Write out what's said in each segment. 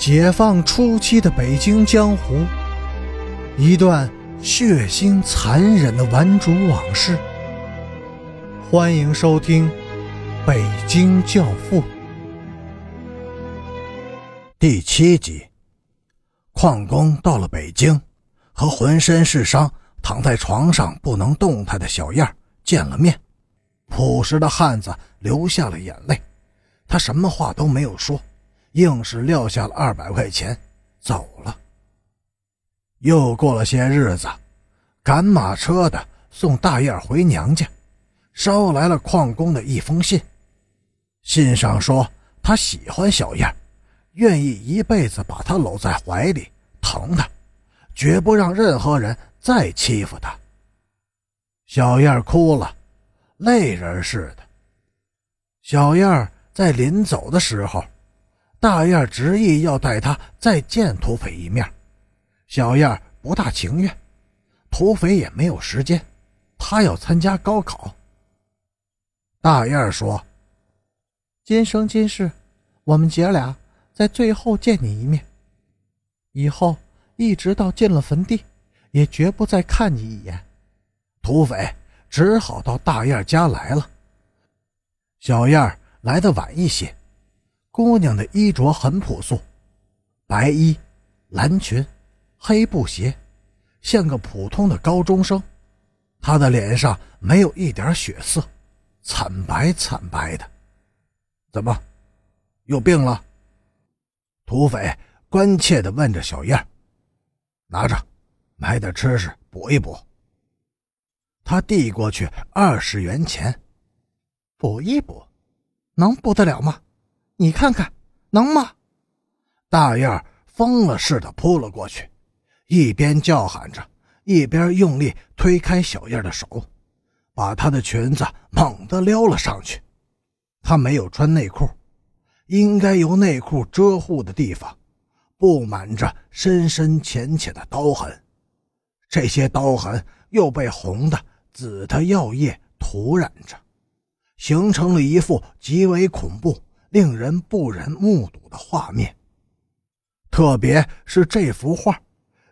解放初期的北京江湖，一段血腥残忍的顽主往事。欢迎收听《北京教父》第七集。矿工到了北京，和浑身是伤、躺在床上不能动弹的小燕见了面。朴实的汉子流下了眼泪，他什么话都没有说。硬是撂下了二百块钱，走了。又过了些日子，赶马车的送大燕回娘家，捎来了矿工的一封信。信上说他喜欢小燕，愿意一辈子把她搂在怀里，疼她，绝不让任何人再欺负她。小燕哭了，泪人似的。小燕在临走的时候。大燕执意要带他再见土匪一面，小燕不大情愿，土匪也没有时间，他要参加高考。大燕说：“今生今世，我们姐俩在最后见你一面，以后一直到进了坟地，也绝不再看你一眼。”土匪只好到大燕家来了。小燕来的晚一些。姑娘的衣着很朴素，白衣、蓝裙、黑布鞋，像个普通的高中生。她的脸上没有一点血色，惨白惨白的。怎么，有病了？土匪关切地问着小燕：“拿着，买点吃食补一补。”他递过去二十元钱，补一补，能补得了吗？你看看，能吗？大燕疯了似的扑了过去，一边叫喊着，一边用力推开小燕的手，把她的裙子猛地撩了上去。她没有穿内裤，应该由内裤遮护的地方，布满着深深浅浅的刀痕，这些刀痕又被红的、紫的药液涂染着，形成了一副极为恐怖。令人不忍目睹的画面，特别是这幅画，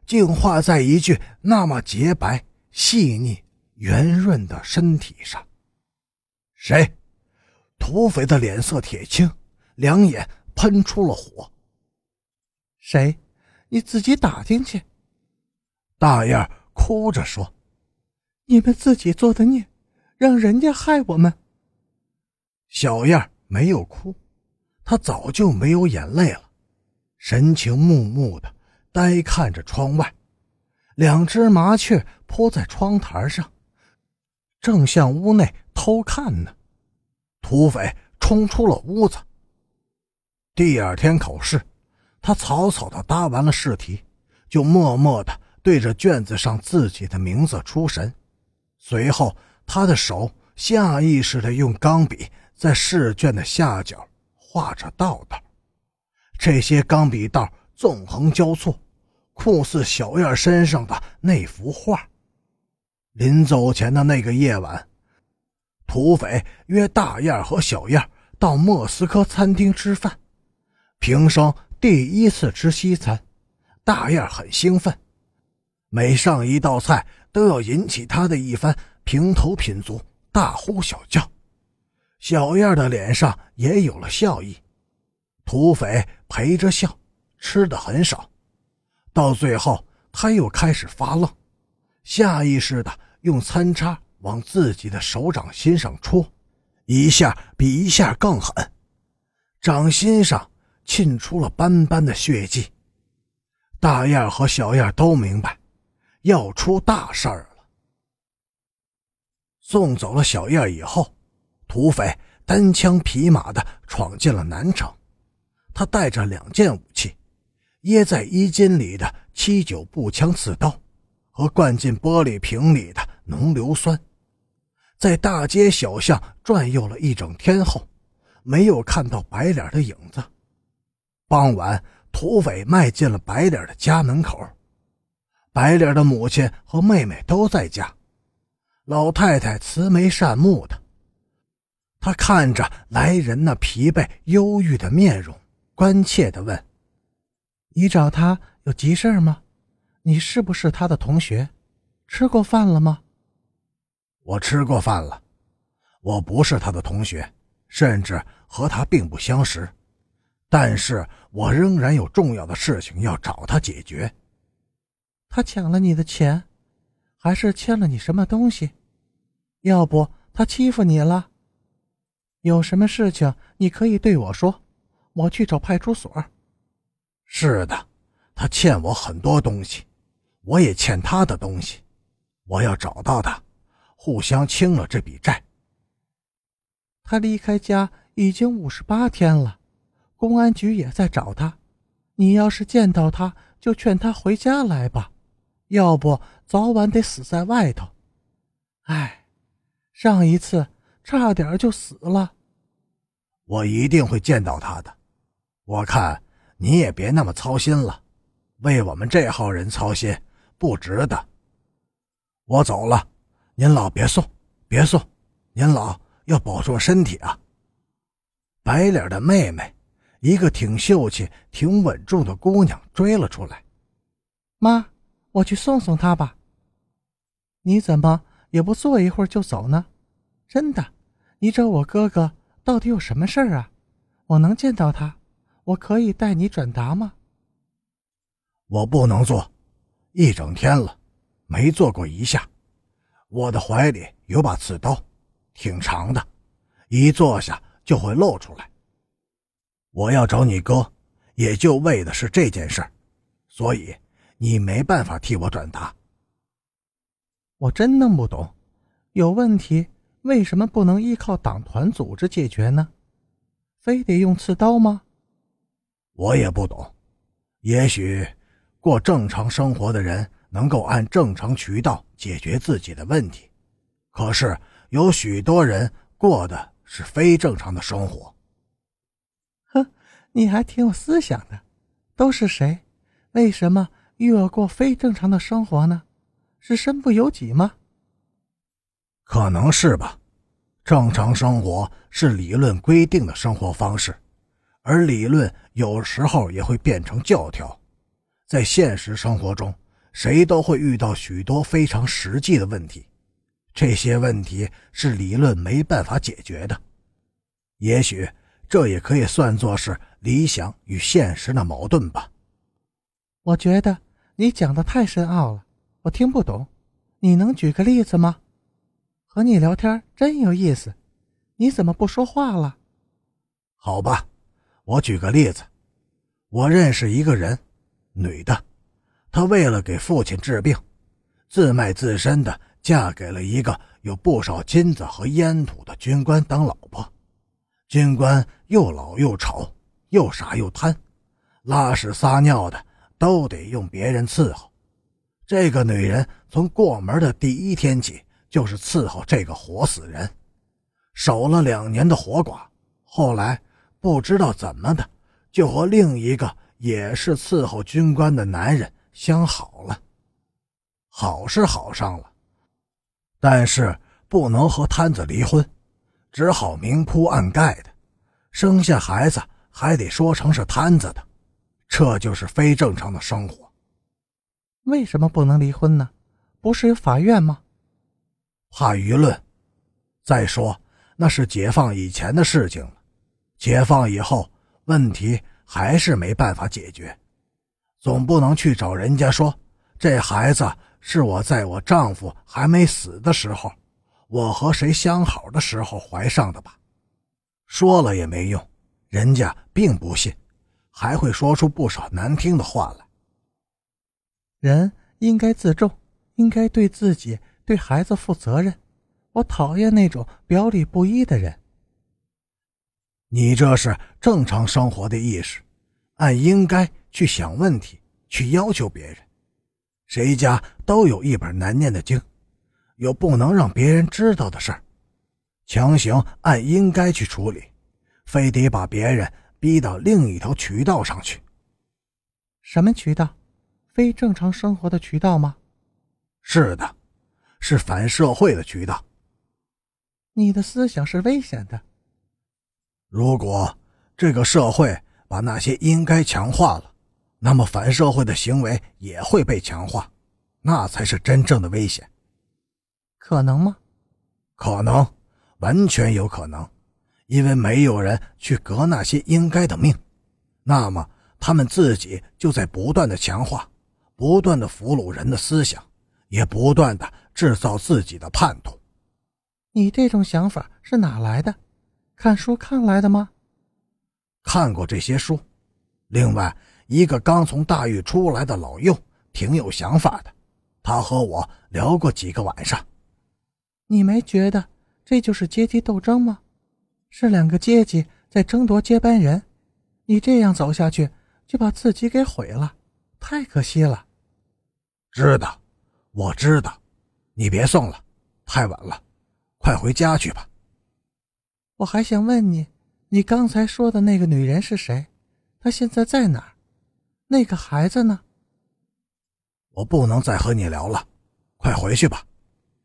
竟画在一具那么洁白、细腻、圆润的身体上。谁？土匪的脸色铁青，两眼喷出了火。谁？你自己打听去。大燕哭着说：“你们自己做的孽，让人家害我们。”小燕没有哭。他早就没有眼泪了，神情木木的，呆看着窗外。两只麻雀扑在窗台上，正向屋内偷看呢。土匪冲出了屋子。第二天考试，他草草的答完了试题，就默默的对着卷子上自己的名字出神。随后，他的手下意识的用钢笔在试卷的下角。画着道道，这些钢笔道纵横交错，酷似小燕身上的那幅画。临走前的那个夜晚，土匪约大燕和小燕到莫斯科餐厅吃饭。平生第一次吃西餐，大燕很兴奋，每上一道菜都要引起他的一番评头品足、大呼小叫。小燕的脸上也有了笑意，土匪陪着笑，吃的很少。到最后，他又开始发愣，下意识的用餐叉往自己的手掌心上戳，一下比一下更狠，掌心上沁出了斑斑的血迹。大燕和小燕都明白，要出大事儿了。送走了小燕以后。土匪单枪匹马地闯进了南城，他带着两件武器：掖在衣襟里的七九步枪刺刀，和灌进玻璃瓶里的浓硫酸。在大街小巷转悠了一整天后，没有看到白脸的影子。傍晚，土匪迈进了白脸的家门口，白脸的母亲和妹妹都在家，老太太慈眉善目的。他看着来人那疲惫忧郁的面容，关切地问：“你找他有急事吗？你是不是他的同学？吃过饭了吗？我吃过饭了。我不是他的同学，甚至和他并不相识，但是我仍然有重要的事情要找他解决。他抢了你的钱，还是欠了你什么东西？要不他欺负你了？有什么事情你可以对我说，我去找派出所。是的，他欠我很多东西，我也欠他的东西，我要找到他，互相清了这笔债。他离开家已经五十八天了，公安局也在找他。你要是见到他，就劝他回家来吧，要不早晚得死在外头。哎，上一次差点就死了。我一定会见到他的。我看你也别那么操心了，为我们这号人操心不值得。我走了，您老别送，别送，您老。要保重身体啊！白脸的妹妹，一个挺秀气、挺稳重的姑娘追了出来。妈，我去送送她吧。你怎么也不坐一会儿就走呢？真的，你找我哥哥到底有什么事儿啊？我能见到他，我可以带你转达吗？我不能坐，一整天了，没坐过一下。我的怀里有把刺刀。挺长的，一坐下就会露出来。我要找你哥，也就为的是这件事所以你没办法替我转达。我真弄不懂，有问题为什么不能依靠党团组织解决呢？非得用刺刀吗？我也不懂，也许过正常生活的人能够按正常渠道解决自己的问题，可是。有许多人过的是非正常的生活。哼，你还挺有思想的。都是谁？为什么又要过非正常的生活呢？是身不由己吗？可能是吧。正常生活是理论规定的生活方式，而理论有时候也会变成教条。在现实生活中，谁都会遇到许多非常实际的问题。这些问题是理论没办法解决的，也许这也可以算作是理想与现实的矛盾吧。我觉得你讲的太深奥了，我听不懂。你能举个例子吗？和你聊天真有意思，你怎么不说话了？好吧，我举个例子。我认识一个人，女的，她为了给父亲治病，自卖自身的。嫁给了一个有不少金子和烟土的军官当老婆，军官又老又丑，又傻又贪，拉屎撒尿的都得用别人伺候。这个女人从过门的第一天起就是伺候这个活死人，守了两年的活寡，后来不知道怎么的，就和另一个也是伺候军官的男人相好了，好是好上了。但是不能和摊子离婚，只好明铺暗盖的，生下孩子还得说成是摊子的，这就是非正常的生活。为什么不能离婚呢？不是有法院吗？怕舆论。再说那是解放以前的事情了，解放以后问题还是没办法解决，总不能去找人家说这孩子。是我在我丈夫还没死的时候，我和谁相好的时候怀上的吧？说了也没用，人家并不信，还会说出不少难听的话来。人应该自重，应该对自己、对孩子负责任。我讨厌那种表里不一的人。你这是正常生活的意识，按应该去想问题，去要求别人。谁家都有一本难念的经，有不能让别人知道的事儿，强行按应该去处理，非得把别人逼到另一条渠道上去。什么渠道？非正常生活的渠道吗？是的，是反社会的渠道。你的思想是危险的。如果这个社会把那些应该强化了，那么反社会的行为也会被强化，那才是真正的危险。可能吗？可能，完全有可能，因为没有人去革那些应该的命，那么他们自己就在不断的强化，不断的俘虏人的思想，也不断的制造自己的叛徒。你这种想法是哪来的？看书看来的吗？看过这些书。另外一个刚从大狱出来的老幼挺有想法的，他和我聊过几个晚上。你没觉得这就是阶级斗争吗？是两个阶级在争夺接班人，你这样走下去就把自己给毁了，太可惜了。知道，我知道，你别送了，太晚了，快回家去吧。我还想问你，你刚才说的那个女人是谁？她现在在哪儿？那个孩子呢？我不能再和你聊了，快回去吧。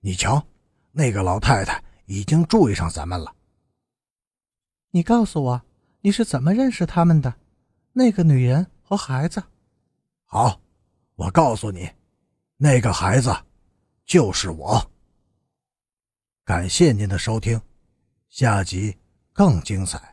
你瞧，那个老太太已经注意上咱们了。你告诉我，你是怎么认识他们的？那个女人和孩子。好，我告诉你，那个孩子就是我。感谢您的收听，下集更精彩。